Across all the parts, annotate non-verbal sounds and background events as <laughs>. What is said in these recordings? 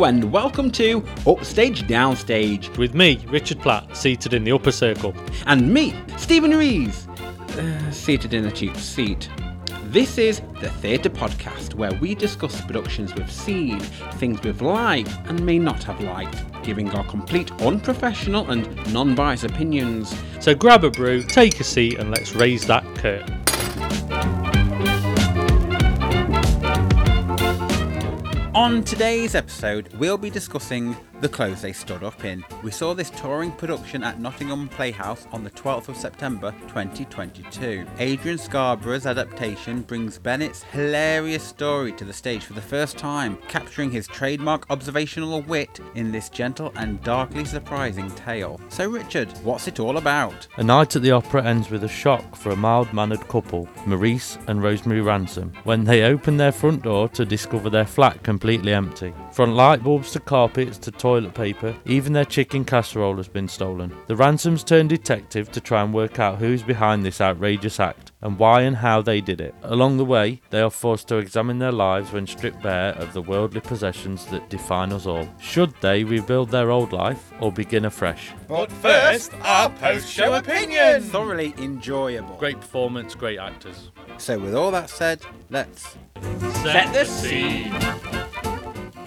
Hello and welcome to Upstage Downstage, with me, Richard Platt, seated in the upper circle. and me, Stephen Rees, uh, seated in a cheap seat. This is the Theatre Podcast, where we discuss productions we've seen, things we've liked and may not have liked, giving our complete unprofessional and non biased opinions. So grab a brew, take a seat, and let's raise that curtain. On today's episode, we'll be discussing The Clothes They Stood Up In. We saw this touring production at Nottingham Playhouse on the 12th of September 2022. Adrian Scarborough's adaptation brings Bennett's hilarious story to the stage for the first time, capturing his trademark observational wit in this gentle and darkly surprising tale. So, Richard, what's it all about? A night at the opera ends with a shock for a mild mannered couple, Maurice and Rosemary Ransom, when they open their front door to discover their flat completely empty. From light bulbs to carpets to toilet paper, even their chicken casserole has been stolen. The Ransoms turn detective to try and work out who's behind this outrageous act and why and how they did it. Along the way, they are forced to examine their lives when stripped bare of the worldly possessions that define us all. Should they rebuild their old life or begin afresh? But first, our post-show opinion. Thoroughly enjoyable. Great performance, great actors. So, with all that said, let's Set the scene.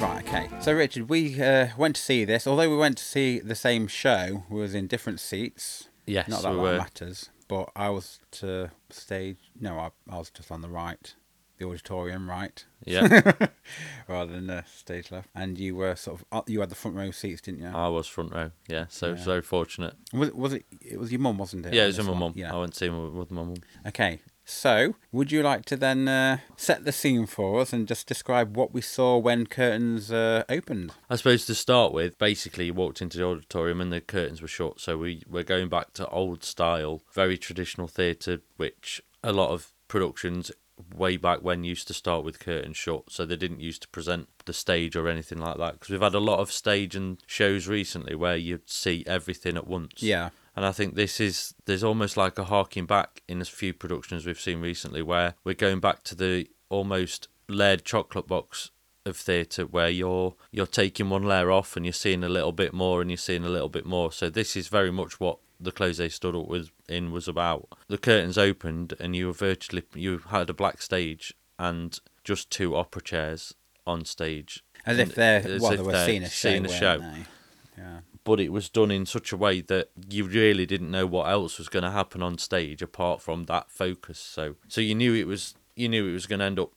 Right, okay. So, Richard, we uh, went to see this. Although we went to see the same show, we was in different seats. Yes, Not that we that were. matters. But I was to stage. No, I, I was just on the right, the auditorium right, Yeah, <laughs> rather than the stage left. And you were sort of uh, you had the front row seats, didn't you? I was front row. Yeah, so Yeah. so fortunate. was, it, was it? It was your mum, wasn't it? Yeah, it was my mum. Yeah. I went to see with my mum. Okay. So, would you like to then uh, set the scene for us and just describe what we saw when curtains uh, opened? I suppose to start with, basically, you walked into the auditorium and the curtains were shut. So we we're going back to old style, very traditional theatre, which a lot of productions way back when used to start with curtains shut. So they didn't used to present the stage or anything like that. Because we've had a lot of stage and shows recently where you'd see everything at once. Yeah. And I think this is there's almost like a harking back in a few productions we've seen recently where we're going back to the almost layered chocolate box of theatre where you're you're taking one layer off and you're seeing a little bit more and you're seeing a little bit more. So this is very much what the clothes they stood up with in was about. The curtains opened and you were virtually you had a black stage and just two opera chairs on stage. As if they're As well, if they were seeing a show. seeing a show. Yeah. But it was done in such a way that you really didn't know what else was going to happen on stage apart from that focus. So, so you knew it was you knew it was going to end up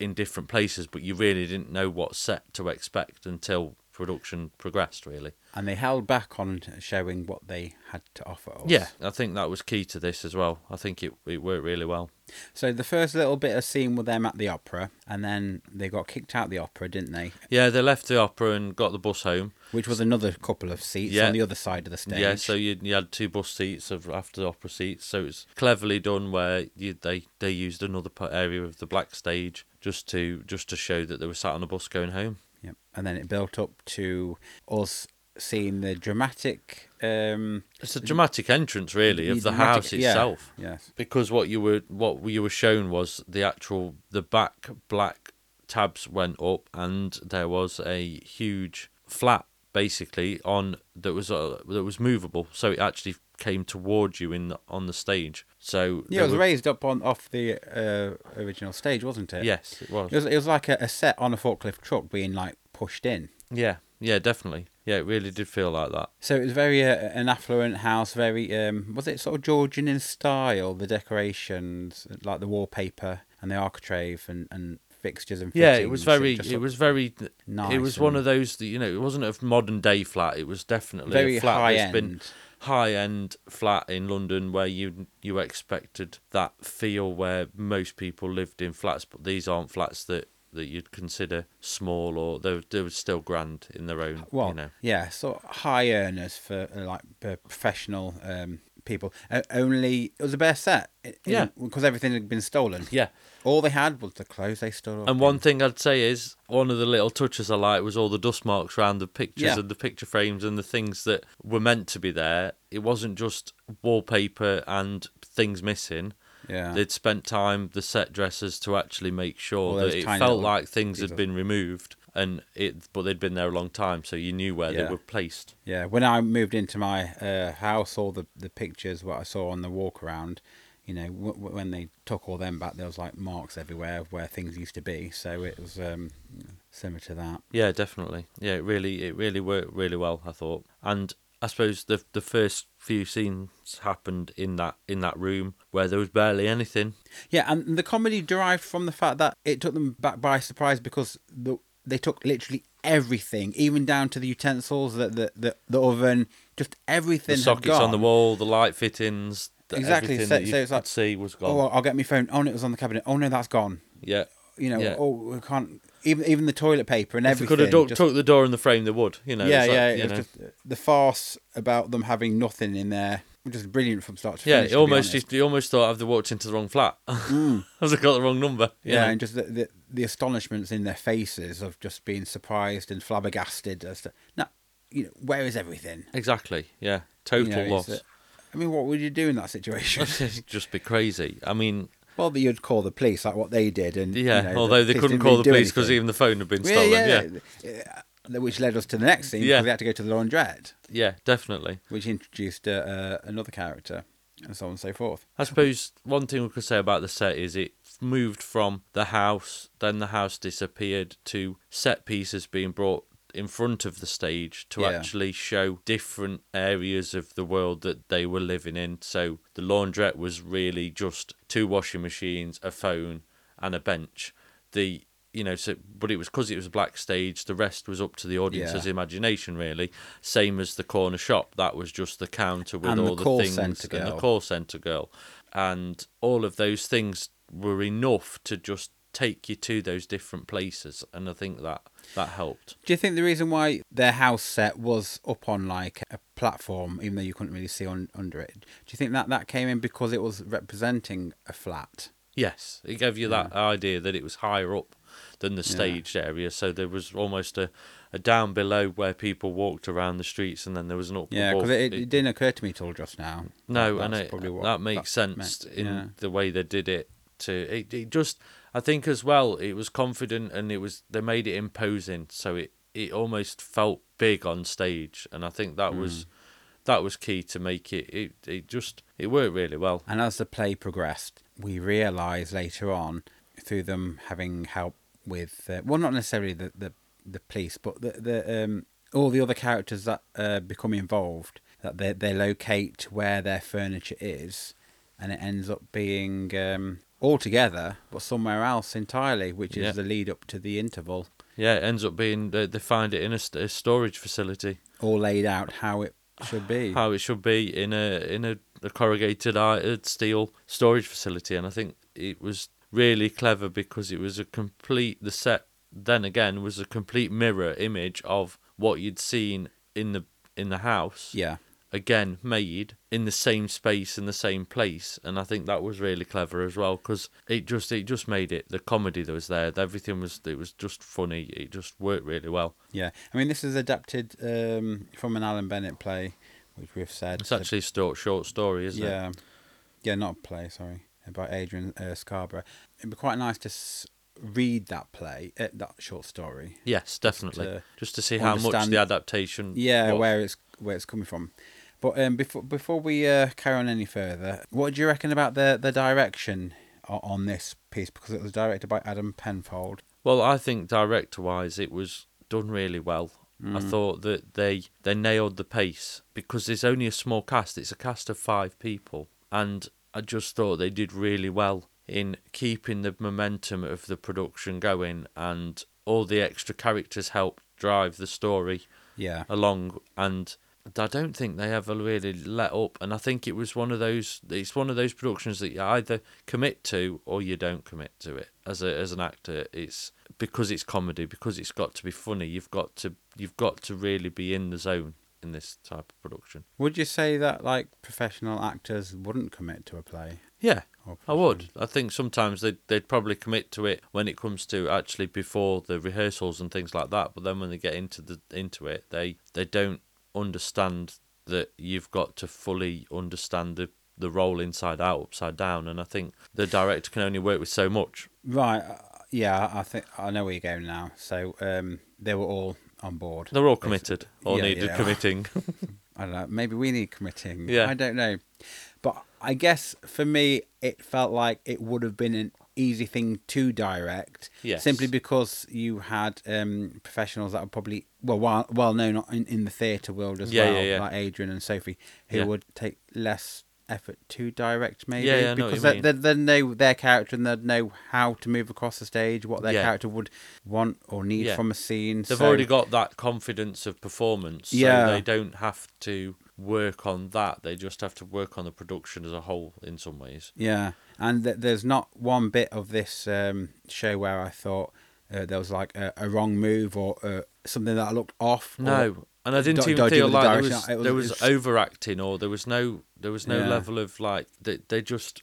in different places, but you really didn't know what set to expect until production progressed. Really, And they held back on showing what they had to offer us. yeah, I think that was key to this as well. I think it it worked really well. So the first little bit of scene with them at the opera, and then they got kicked out the opera, didn't they? Yeah, they left the opera and got the bus home. Which was another couple of seats Yeah. on the other side of the stage. Yeah, so you, you had two bus seats of after the opera seats, so it's cleverly done where you, they they used another area of the black stage just to just to show that they were sat on a bus going home. Yep. And then it built up to us seeing the dramatic. Um, It's a dramatic entrance, really, of the dramatic- house yeah, itself. Yes. Because what you were what you were shown was the actual the back black tabs went up, and there was a huge flat basically on that was uh, that was movable, so it actually came towards you in the, on the stage. So Yeah, it was were- raised up on off the uh, original stage, wasn't it? Yes, it was. It was, it was like a, a set on a forklift truck being like pushed in. Yeah, yeah, definitely. Yeah, it really did feel like that. So it was very uh, an affluent house, very um, was it sort of Georgian in style? The decorations, like the wallpaper and the architrave and, and fixtures and Yeah, it was very. It was very. nice. it was one of those that you know. It wasn't a modern day flat. It was definitely very a flat high that's end. been high end flat in London where you you expected that feel where most people lived in flats, but these aren't flats that that you'd consider small or they they were still grand in their own. Well, you know. yeah, so high earners for like professional um, people. Uh, only it was a bare set. in- Yeah. because everything had been stolen. Yeah, All they had was the clothes they stole. and in. one thing I'd say is one of the little touches I liked was all the dust marks around the pictures Yeah. and the picture frames and the things that were meant to be there. It wasn't just wallpaper and things missing. yeah, They'd spent time, the set dressers, to actually make sure All that it felt little like things had been removed and it but they'd been there a long time, so you knew where Yeah. they were placed. Yeah, when I moved into my uh, house, all the, the pictures, what I saw on the walk around, you know, w- w- when they took all them back, there was like marks everywhere of where things used to be. So it was um, similar to that. Yeah, definitely. Yeah, it really it really worked really well, I thought. And I suppose the the first few scenes happened in that in that room where there was barely anything. Yeah, and the comedy derived from the fact that it took them back by surprise because the, they took literally everything, even down to the utensils, the the the, the oven, just everything. The sockets on the wall, the light fittings, the, Exactly, so- that you so it's like, see was oh, gone. Oh, I'll get my phone. Oh no, it was on the cabinet. Oh no, that's gone. yeah. You know, Yeah. oh we can't even even the toilet paper and If they everything. could have just- took the door and the frame, they would. You know. yeah, it's like, yeah. It know. just the farce about them having nothing in there, is brilliant from start to Yeah, finish. to almost honest. you, you almost thought I've walked into the wrong flat? <laughs> Mm. I've got the wrong number? you yeah, know? and just the, the the astonishments in their faces of just being surprised and flabbergasted as to no, you know, where is everything? exactly. Yeah, You total know, loss. I mean, what would you do in that situation? <laughs> Just be crazy. I mean, well, that you'd call the police, like what they did, and yeah. you know, the although they couldn't call the police because even the phone had been stolen. yeah, yeah, yeah. Which led us to the next scene Yeah. because we had to go to the laundrette, yeah, definitely. which introduced uh, uh, another character, and so on and so forth. I suppose one thing we could say about the set is it moved from the house, then the house disappeared, to set pieces being brought in front of the stage to Yeah. actually show different areas of the world that they were living in. So the laundrette was really just two washing machines, a phone, and a bench. The you know, so but it was because it was a black stage. The rest was up to the audience's Yeah. imagination, really. Same as the corner shop. That was just the counter with And all the, call things centre and the call center girl, and all of those things were enough to just take you to those different places, and I think that that helped. Do you think the reason why their house set was up on like a platform, even though you couldn't really see on under it, do you think that that came in because it was representing a flat? Yes, it gave you that idea that it was higher up than the Yeah. staged area, so there was almost a, a down below where people walked around the streets, and then there was an up Yeah, because it, it, didn't occur to me till just now. No, and it, probably what that makes sense meant. in Yeah. the way they did it. To it, it just, I think as well, it was confident and it was they made it imposing, so it it almost felt big on stage, and I think that Hmm. was that was key to make it. It it just it worked really well. And as the play progressed, we realised later on, through them having help with, uh, well, not necessarily the, the, the police, but the, the um, all the other characters that uh, become involved, that they, they locate where their furniture is, and it ends up being um, all together, but somewhere else entirely, which is Yeah. the lead up to the interval, Yeah, it ends up being they, they find it in a, a storage facility, all laid out how it should be. how it should be in a in a, a corrugated iron steel storage facility, and I think it was really clever because it was a complete the set. Then again, was a complete mirror image of what you'd seen in the in the house. yeah. Again, made in the same space in the same place, and I think that was really clever as well because it just it just made it the comedy that was there. Everything was it was just funny. It just worked really well. Yeah, I mean, this is adapted um, from an Alan Bennett play, which we've said. It's actually a short, short story, isn't it? yeah, yeah, not a play. Sorry, by Adrian uh, Scarborough. It'd be quite nice to s- read that play, uh, that short story. Yes, definitely. to Just to see how much the adaptation. Yeah, was. where it's where it's coming from. But um, before before we uh, carry on any further, what do you reckon about the the direction on this piece? Because it was directed by Adam Penfold. Well, I think director-wise, it was done really well. I Mm. thought that they they nailed the pace because there's only a small cast. It's a cast of five people, and I just thought they did really well in keeping the momentum of the production going, and all the extra characters helped drive the story Yeah, along and I don't think they ever really let up and I think it was one of those it's one of those productions that you either commit to or you don't commit to it. As a as an actor it's because it's comedy because it's got to be funny you've got to you've got to really be in the zone in this type of production would you say that like professional actors wouldn't commit to a play? yeah I would. I think sometimes they'd, they'd probably commit to it when it comes to actually before the rehearsals and things like that. But then when they get into the into it, they they don't understand that you've got to fully understand the the role inside out, upside down. And I think the director can only work with so much. Right. uh, Yeah, I think I know where you're going now. So um, they were all on board. They're all committed or Yeah, needed yeah. committing. <laughs> <laughs> I don't know. Maybe we need committing. Yeah. I don't know. But I guess for me, it felt like it would have been an easy thing to direct. Yes. Simply because you had um, professionals that are probably well well, well known in, in the theatre world as Yeah, well, yeah, yeah. like Adrian and Sophie, who would take less effort to direct maybe Yeah, yeah, I know what because they, they, they know their character and they know how to move across the stage what their Yeah. character would want or need Yeah. from a scene They've so- already got that confidence of performance. So Yeah. they don't have to work on that. They just have to work on the production as a whole in some ways. Yeah, and th- there's not one bit of this um, show where I thought uh, there was like a, a wrong move or uh, something that looked off. No. And I didn't do- even feel with the like there was, was- there was was- overacting or there was no there was no Yeah. level of like they they just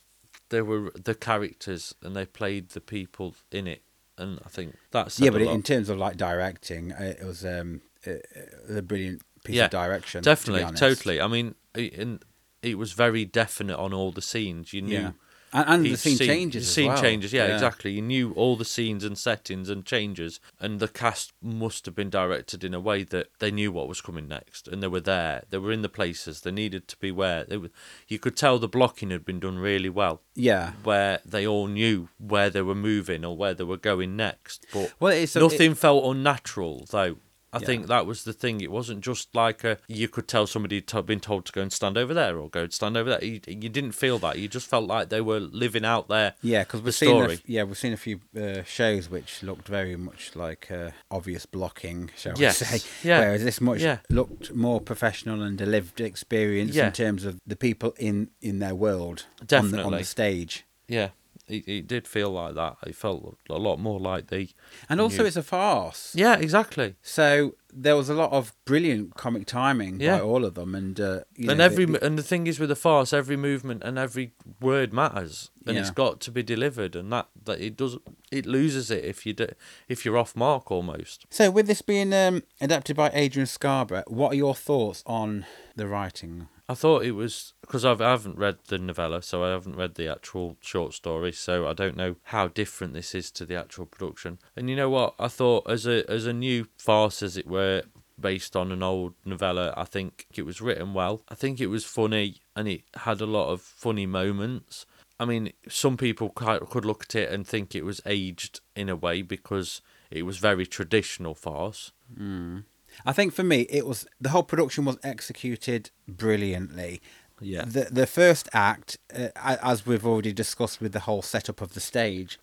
they were the characters and they played the people in it and I think that's yeah, but in terms of like directing, it was um, uh, uh, a brilliant piece Yeah, of direction. to be definitely honest. totally. I mean, it, it was very definite on all the scenes. You knew Yeah, and, and the scene scene- changes. The scene well. changes, yeah, exactly. You knew all the scenes and settings and changes, and the cast must have been directed in a way that they knew what was coming next, and they were there. They were in the places they needed to be. Where they were, you could tell the blocking had been done really well. Yeah. Where they all knew where they were moving or where they were going next, but Well, nothing felt unnatural though. I Yeah. think that was the thing. It wasn't just like a you could tell somebody had been told to go and stand over there or go and stand over there. You, you didn't feel that. You just felt like they were living out there. Yeah, because we've seen a, yeah we've seen a few uh, shows which looked very much like uh, obvious blocking, shall Yes, we say? <laughs> yeah, Whereas this much yeah. looked more professional and a lived experience Yeah. in terms of the people in in their world on the, on the stage. Yeah, it, it did feel like that. It felt a lot more like the. And also, new- it's a farce. Yeah, exactly. So there was a lot of brilliant comic timing Yeah. by all of them, and uh, you and know, every and the thing is with a farce, every movement and every word matters, and it's got to be delivered, and that that it does it loses it if you do, if you're off mark almost. So with this being um, adapted by Adrian Scarborough, what are your thoughts on the writing? I thought it was because I haven't read the novella, so I haven't read the actual short story, so I don't know how different this is to the actual production. And you know what? I thought as a as a new farce, as it were, based on an old novella, I think it was written well. I think it was funny, and it had a lot of funny moments. I mean, some people could look at it and think it was aged in a way because it was very traditional farce. Hmm. I think for me, it was the whole production was executed brilliantly. Yeah. The the first act, uh, as we've already discussed with the whole setup of the stage,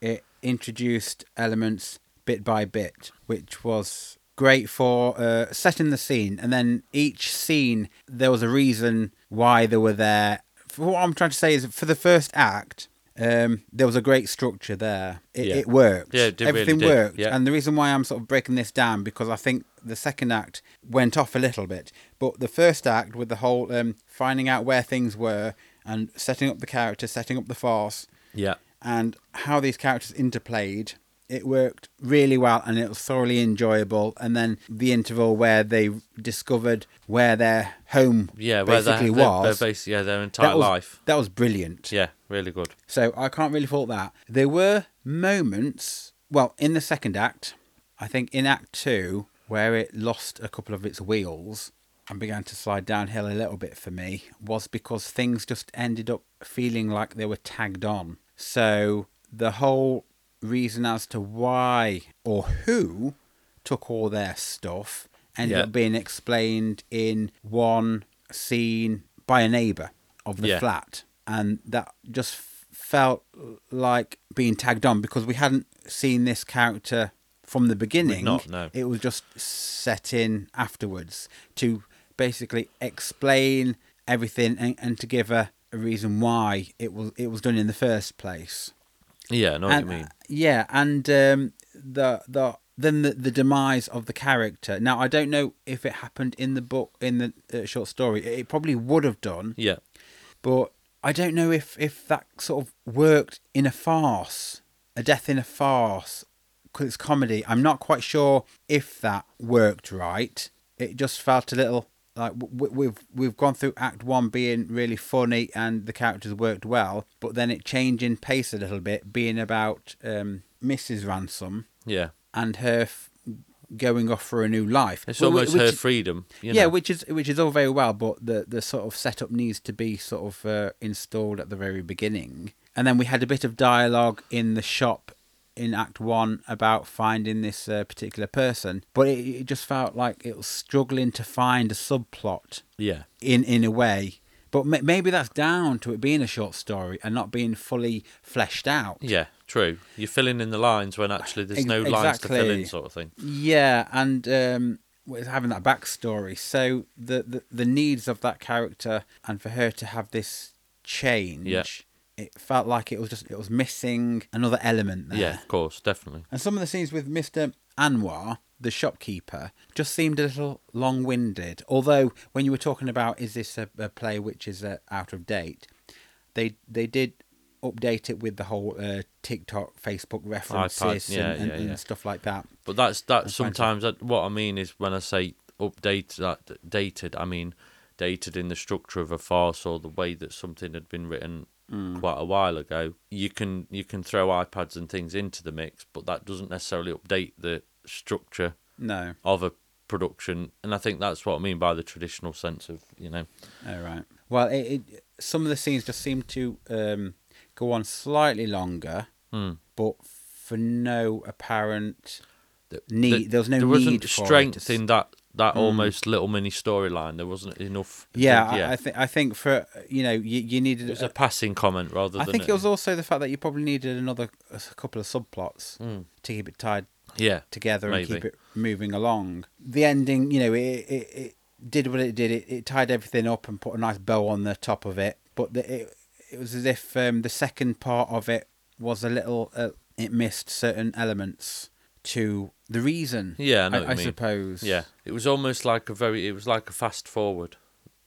it introduced elements bit by bit, which was great for uh, setting the scene. And then each scene, there was a reason why they were there. For what I'm trying to say is, for the first act, um, there was a great structure there. It, Yeah. it worked. Yeah, it really Everything did, worked. yeah. And the reason why I'm sort of breaking this down because I think the second act went off a little bit, but the first act with the whole um, finding out where things were and setting up the character, setting up the farce, Yeah. and how these characters interplayed, it worked really well and it was thoroughly enjoyable. And then the interval where they discovered where their home Yeah, basically they're, was, basically, yeah, their entire that was life. that was brilliant. Yeah, really good. So I can't really fault that. There were moments, well, in the second act, I think in Act Two, where it lost a couple of its wheels and began to slide downhill a little bit for me, was because things just ended up feeling like they were tagged on. So the whole reason as to why or who took all their stuff ended Yeah. up being explained in one scene by a neighbour of the Yeah. flat. And that just felt like being tagged on because we hadn't seen this character from the beginning. not, no. It was just set in afterwards to basically explain everything and, and to give a, a reason why it was it was done in the first place. Yeah, I know what you mean. Yeah, and um, the the then the, the demise of the character. Now I don't know if it happened in the book in the uh, short story. It, it probably would have done, Yeah, but I don't know if if that sort of worked in a farce, a death in a farce, because it's comedy. I'm not quite sure if that worked right. It just felt a little like we've we've gone through Act One being really funny and the characters worked well, but then it changing pace a little bit, being about um, Mrs. Ransom Yeah. and her f- going off for a new life. It's wh- almost her is- freedom. You yeah, know? which is which is all very well, but the the sort of setup needs to be sort of uh, installed at the very beginning. And then we had a bit of dialogue in the shop in Act One about finding this uh, particular person, but it, it just felt like it was struggling to find a subplot yeah. in in a way. But ma- maybe that's down to it being a short story and not being fully fleshed out. Yeah, true. You're filling in the lines when actually there's no lines to fill in, sort of thing. Yeah, and um, with having that backstory, so the, the the needs of that character, and for her to have this change, Yeah. It felt like it was just it was missing another element there. Yeah, of course, definitely. And some of the scenes with Mister Anwar, the shopkeeper, just seemed a little long-winded. Although when you were talking about is this a, a play which is uh, out of date, they they did update it with the whole uh, TikTok, Facebook references yeah, and, and, yeah, and stuff like that. But that's that. Sometimes that, what I mean is when I say update that dated, I mean dated in the structure of a farce or the way that something had been written Mm. quite a while ago. You can you can throw iPads and things into the mix, but that doesn't necessarily update the structure No. of a production. And I think that's what I mean by the traditional sense of you know. All right. Well, it, it some of the scenes just seem to um, go on slightly longer, Hmm. but for no apparent the- need. the- there was no there need wasn't for strength it. to s- in that that Mm. almost little mini storyline. There wasn't enough. Yeah, yeah. I, I think I think for you know you you needed. it was a passing comment rather I think a- it was also the fact that you probably needed another a couple of subplots Mm. to keep it tied Yeah, together and keep it moving along. The ending, you know, it it, it did what it did. It, it tied everything up and put a nice bow on the top of it. But the, it it was as if um, the second part of it was a little. Uh, it missed certain elements to the reason. Yeah, I know I, I suppose. Yeah, it was almost like a very. It was like a fast forward.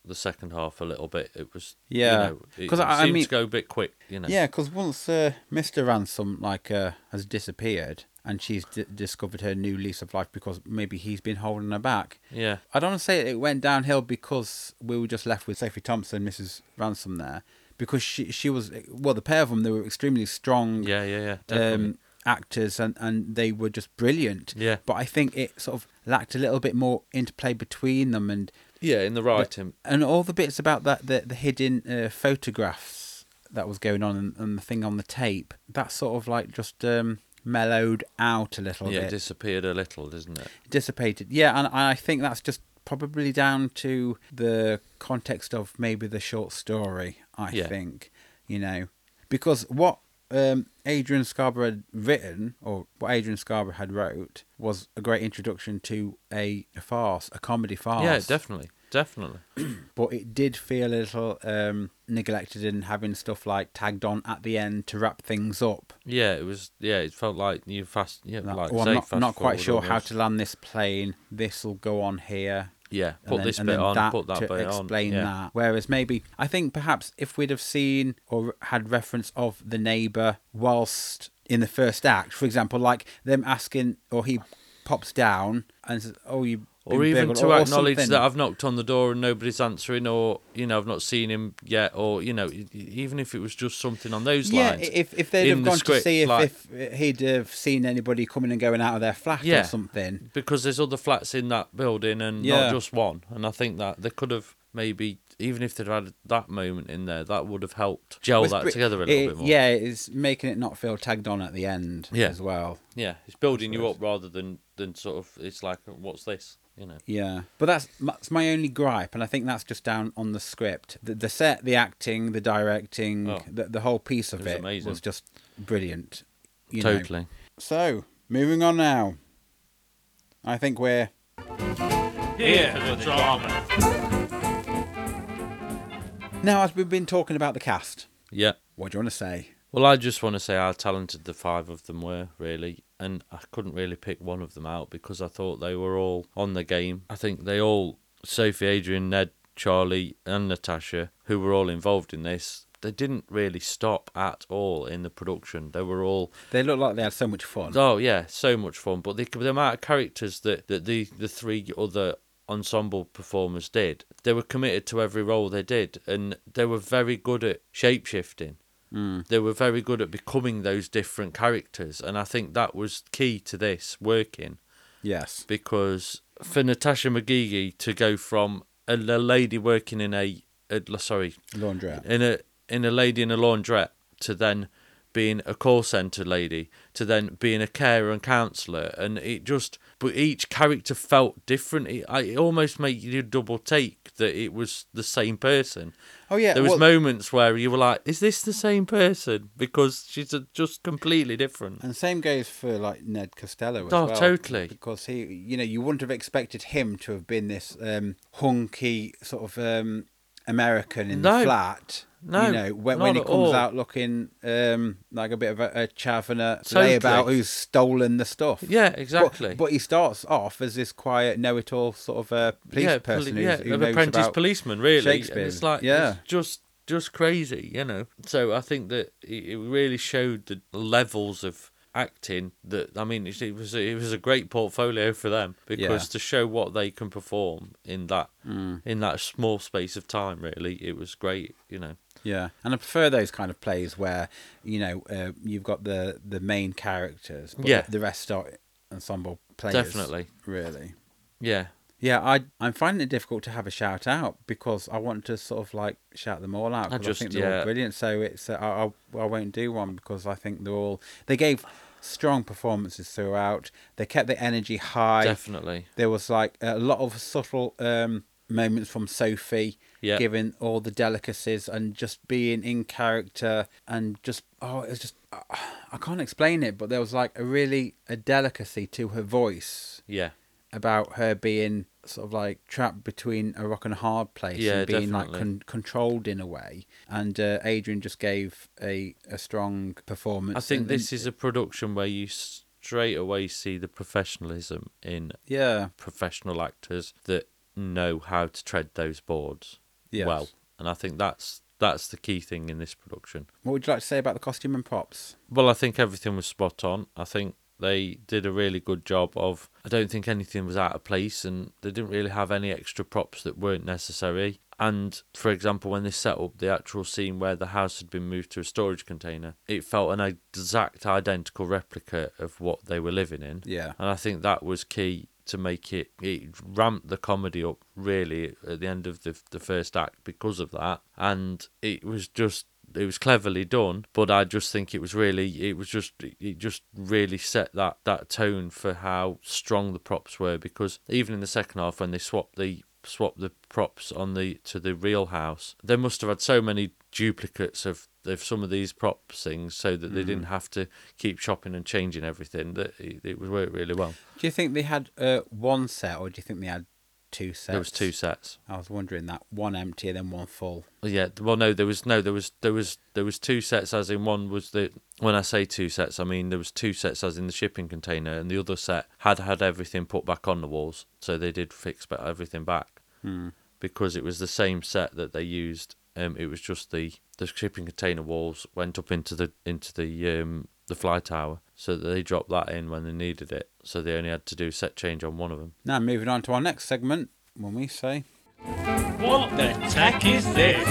The second half a little bit. It was. Yeah, you know, it, 'cause it I- I mean- to go a bit quick. You know. Yeah, because once uh, Mr. Ransom like uh, has disappeared and she's d- discovered her new lease of life because maybe he's been holding her back. Yeah. I don't want to say it went downhill because we were just left with Sophie Thompson, Mrs. Ransom there, because she she was well the pair of them they were extremely strong Yeah. Yeah. Yeah. Um, actors and and they were just brilliant. Yeah. But I think it sort of lacked a little bit more interplay between them and yeah. In the writing. and all the bits about that the the hidden uh, photographs that was going on and, and the thing on the tape that sort of like just um, mellowed out a little yeah. It bit disappeared a little, didn't it? dissipated yeah and i think that's just probably down to the context of maybe the short story i Yeah. think you know because what um, adrian scarborough had written or what adrian scarborough had wrote was a great introduction to a, a farce a comedy farce Yeah. Definitely. Definitely. <clears throat> but it did feel a little um, neglected in having stuff like tagged on at the end to wrap things up. Yeah. It was. Yeah. It felt like you fast. Yeah. Like, like say, I'm not, fast not quite sure how to land this plane. This will go on here. Yeah. Put then- this bit on. put that to bit on. explain yeah. that. Whereas maybe I think perhaps if we'd have seen or had reference of the neighbour whilst in the first act, for example, like them asking or he pops down and says, "Oh, you." Or even to or acknowledge that I've knocked on the door and nobody's answering, or you know I've not seen him yet, or you know even if it was just something on those Yeah, lines. if if they'd have the gone script, to see if, like- if he'd have seen anybody coming and going out of their flat Yeah. or something. because there's other flats in that building and Yeah. not just one. And I think that they could have maybe, even if they'd had that moment in there, that would have helped gel Well, that bri- together a little it- bit more. Yeah, it's making it not feel tagged on at the end Yeah. as well. yeah, it's building you up rather than than sort of it's like what's this, you know? Yeah, but that's that's my only gripe, and I think that's just down on the script. The, the set, the acting, the directing, Oh. the, the whole piece of It was it amazing. was just brilliant. you know. totally. So, moving on now. I think we're Here for the drama. Now as we've been talking about the cast. Yeah. What do you want to say? Well, I just want to say how talented the five of them were, really. And I couldn't really pick one of them out because I thought they were all on the game. I think they all, Sophie, Adrian, Ned, Charlie, and Natasha, who were all involved in this, they didn't really stop at all in the production. They were all They look like they had so much fun. Oh yeah, so much fun. But the, the amount of characters that, that the the three other ensemble performers did. They were committed to every role they did, and they were very good at shape shifting. Mm. They were very good at becoming those different characters, and I think that was key to this working Yes. because for Natasha McGeehee to go from a, a lady working in a, a sorry Laundrette. in a in a lady in a laundrette to then being a call center lady to then being a carer and counselor and it just but each character felt different it, I, it almost made you double take that it was the same person Oh yeah. there was well, moments where you were like is this the same person because she's a, just completely different and same goes for like Ned Costello as Oh, well. totally. Because he, you know, you wouldn't have expected him to have been this um, hunky sort of um, American in No. the flat. No, you know, when, when he comes all. out looking um, like a bit of a, a chavener Totally. layabout who's stolen the stuff. yeah exactly But, he starts off as this quiet, know-it-all sort of uh, police yeah, person poli- yeah, who an apprentice policeman, really. Shakespeare. And it's like, Yeah. it's just just crazy, you know. So I think that it, really showed the levels of acting that I mean, it, was a, it was a great portfolio for them because Yeah. to show what they can perform in that Mm. in that small space of time, really, it was great, you know. Yeah, and I prefer those kind of plays where you know uh, you've got the the main characters, but Yeah. the rest are ensemble players. Definitely. really. Yeah, Yeah, I I'm finding it difficult to have a shout out because I want to sort of like shout them all out. I just- think they're yeah. all brilliant. So it's uh, I, I I won't do one because I think they're all they gave strong performances throughout. They kept the energy high. definitely. There was like a lot of subtle um, moments from Sophie, Yeah. giving all the delicacies and just being in character and just oh, it was just I can't explain it, but there was like a really a delicacy to her voice Yeah, about her being sort of like trapped between a rock and a hard place Yeah, and being like con- controlled in a way. And uh, Adrian just gave a a strong performance. I think and- this is a production where you straight away see the professionalism in yeah professional actors that know how to tread those boards yes. well, and I think that's that's the key thing in this production. What would you like to say about the costume and props? Well, I think everything was spot on. I think they did a really good job of. I don't think anything was out of place, and they didn't really have any extra props that weren't necessary. And for example, when they set up the actual scene where the house had been moved to a storage container, it felt an exact identical replica of what they were living in. Yeah. And I think that was key to make it it ramped the comedy up really at the end of the the first act because of that. And it was just it was cleverly done, but I just think it was really it was just it just really set that that tone for how strong the props were because even in the second half when they swapped the swapped the props on the to the real house, they must have had so many duplicates of of some of these props things so that they didn't have to keep chopping and changing everything that it, it would work really well. Do you think they had uh, one set, or do you think they had two sets? There was two sets. I was wondering that one empty and then one full. Yeah, well, no, there was no, there was, there was, there was two sets. As in, one was the. When I say two sets, I mean there was two sets as in the shipping container, and the other set had had everything put back on the walls, so they did fix everything back Hmm. because it was the same set that they used. Um, it was just the the shipping container walls went up into the into the um the fly tower, so they dropped that in when they needed it. So they only had to do set change on one of them. Now moving on to our next segment, when we say. What the tack is this?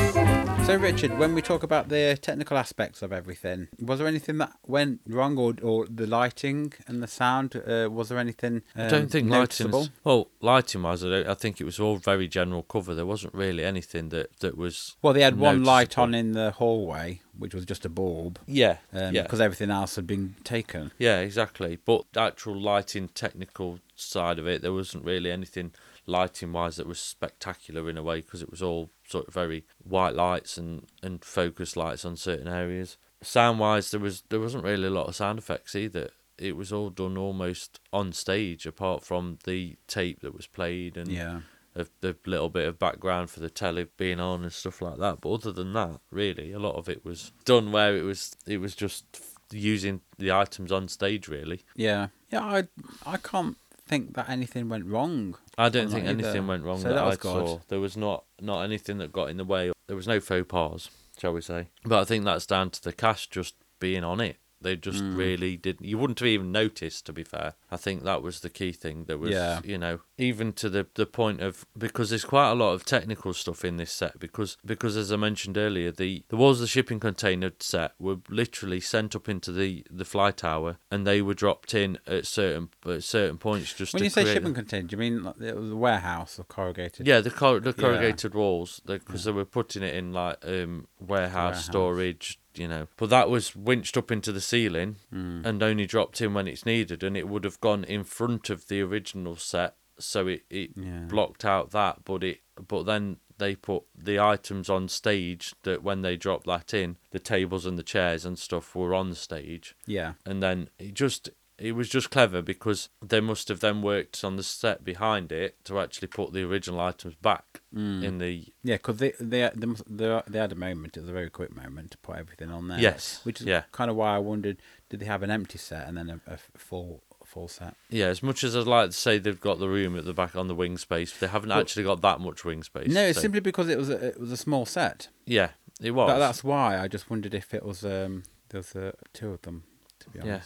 So Richard, when we talk about the technical aspects of everything, was there anything that went wrong, or or the lighting and the sound? Uh, was there anything? Um, I don't think noticeable? lighting. Well, lighting wise, I, I think it was all very general cover. There wasn't really anything that that was. Well, they had one light on in the hallway, which was just a bulb, Yeah, um, yeah, because everything else had been taken. yeah, exactly. But the actual lighting, technical side of it, there wasn't really anything lighting wise that was spectacular in a way because it was all sort of very white lights and and focus lights on certain areas. Sound wise, there was there wasn't really a lot of sound effects either. It was all done almost on stage, apart from the tape that was played and Yeah. a, the little bit of background for the telly being on and stuff like that. But other than that, really, a lot of it was done where it was it was just using the items on stage. Really, Yeah, yeah. I I can't think that anything went wrong. I don't think that either. anything went wrong So that, that I good. saw. There was not not anything that got in the way. There was no faux pas, shall we say? But I think that's down to the cast just being on it. They just Mm. really didn't. You wouldn't have even noticed. To be fair, I think that was the key thing. There was, Yeah. you know, even to the the point of because there's quite a lot of technical stuff in this set because because as I mentioned earlier, the the walls of the shipping container set were literally sent up into the the fly tower and they were dropped in at certain at certain points just When to you say shipping the- container, do you mean like the the warehouse or corrugated? yeah, the cor- the Yeah. corrugated walls because they were putting it in like um, warehouse, Warehouse. storage, you know. But that was winched up into the ceiling Hmm. and only dropped in when it's needed, and it would have gone in front of the original set, so it, it Yeah. blocked out that. But it but then they put the items on stage that when they dropped that in, the tables and the chairs and stuff were on stage Yeah. and then it just it was just clever because they must have then worked on the set behind it to actually put the original items back Mm. in the Yeah, because they they they, they they had a moment. It was a very quick moment to put everything on there. Yes, which is yeah. kind of why I wondered: did they have an empty set and then a, a full full set? yeah as much as i'd like to say they've got the room at the back on the wing space they haven't Well- actually got that much wing space no, it's so- simply because it was a, it was a small set. yeah it was That, that's why I just wondered if it was um there was uh, two of them. To be Yeah.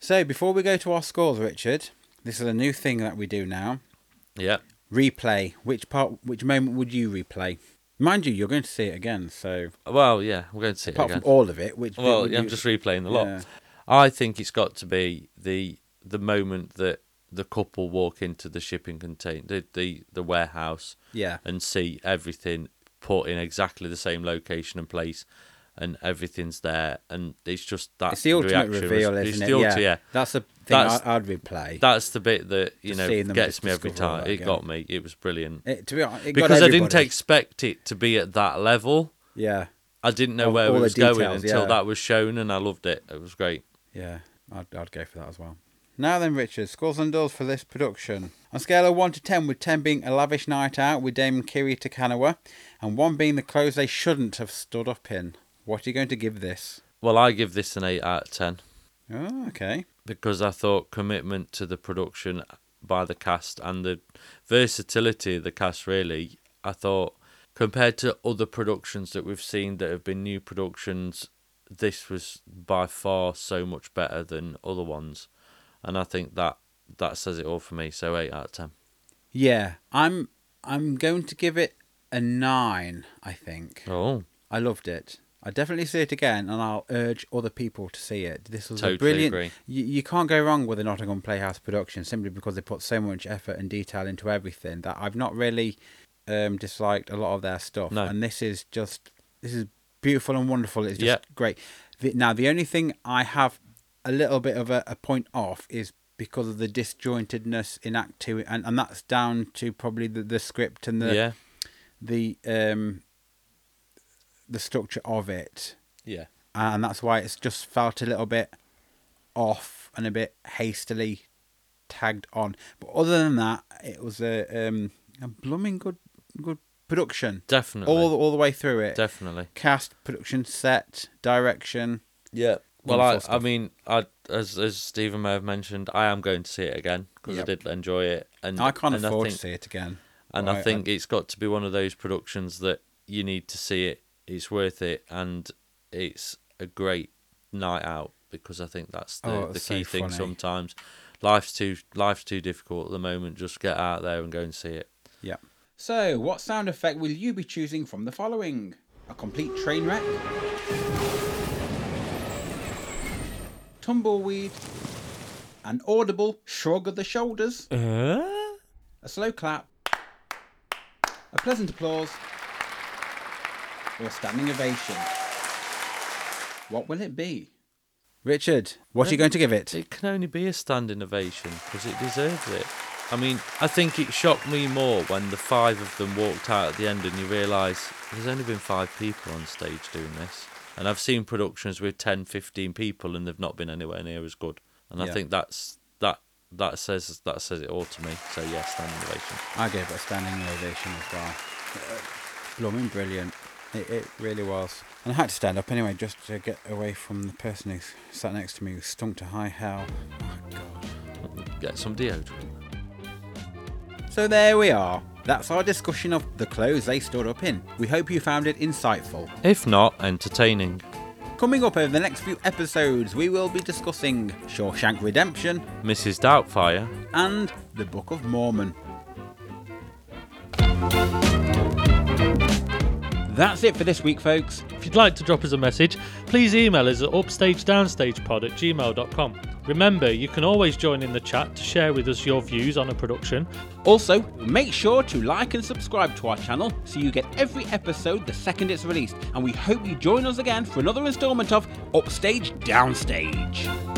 So before we go to our scores, Richard, this is a new thing that we do now. yeah Replay. Which part? Which moment would you replay? Mind you, you're going to see it again. So well yeah we're going to see it again from all of it, which well would i'm just replaying the lot Yeah. i think it's got to be the the moment that the couple walk into the shipping container the, the the warehouse yeah. and see everything put in exactly the same location and place and everything's there and it's just that It's the ultimate reaction reveal, it's isn't it? ulti- yeah. That's the thing That's- I'd replay. that's the bit that you Just know gets me every time it got me it was brilliant It, to be honest, it got because i didn't expect it to be at that level Yeah, i didn't know All- where all it was going until yeah. that was shown and i loved it it was great yeah. I'd, I'd go for that as well. Now then, Richard, scores and doors for this production. On a scale of 1 to 10, with 10 being a lavish night out with Dame Kiri Te Kanawa, and 1 being the clothes they shouldn't have stood up in, what are you going to give this? well i give this an 8 out of 10 Oh, okay. because I thought commitment to the production by the cast and the versatility of the cast really I thought compared to other productions that we've seen that have been new productions this was by far so much better than other ones and I think that that says it all for me so 8 out of 10 Yeah, I'm I'm going to give it a 9, I think. oh I loved it. I definitely see it again, and I'll urge other people to see it. This was Totally a brilliant. agree. You, you can't go wrong with a Nottingham Playhouse production simply because they put so much effort and detail into everything that I've not really um, disliked a lot of their stuff. No. And this is just this is beautiful and wonderful. It's just Yeah. great. The, now the only thing I have a little bit of a, a point off is because of the disjointedness in Act Two, and, and that's down to probably the, the script and the yeah the um the structure of it. Yeah. And that's why it's just felt a little bit off and a bit hastily tagged on. But other than that it was a um a blooming good good production. Definitely. All all the way through it. Definitely. Cast production set direction. Yeah. Well, I, I mean, I as as Stephen may have mentioned, I am going to see it again because Yep. I did enjoy it, and i can't and afford I to see it again. And But I think it's got to be one of those productions that you need to see it. It's worth it, and it's a great night out because I think that's the, Oh, the key so thing. funny. Sometimes life's too life's too difficult at the moment. Just get out there and go and see it. yeah so what sound effect will you be choosing from the following a complete train wreck tumbleweed an audible shrug of the shoulders uh? a slow clap, a pleasant applause, or a standing ovation. What will it be? Richard, what are you going to give it? It can only be a standing ovation because it deserves it. I mean, I think it shocked me more when the five of them walked out at the end and you realise there's only been five people on stage doing this. And I've seen productions with 10, 15 people and they've not been anywhere near as good. And I Yeah. think that's that that says that says it all to me. So yeah, standing ovation. I gave it a standing ovation as well. Uh, Blooming brilliant. It, it really was. And I had to stand up anyway just to get away from the person who sat next to me who stunk to high hell. Oh my god. Get some deodorant. So there we are. That's our discussion of the clothes they stood up in. We hope you found it insightful. If not, entertaining. Coming up over the next few episodes, we will be discussing Shawshank Redemption Mrs. Doubtfire, and the Book of Mormon. That's it for this week, folks. If you'd like to drop us a message, please email us at upstagedownstagepod at gmail.com. Remember, you can always join in the chat to share with us your views on a production. Also, make sure to like and subscribe to our channel so you get every episode the second it's released. And we hope you join us again for another instalment of Upstage Downstage.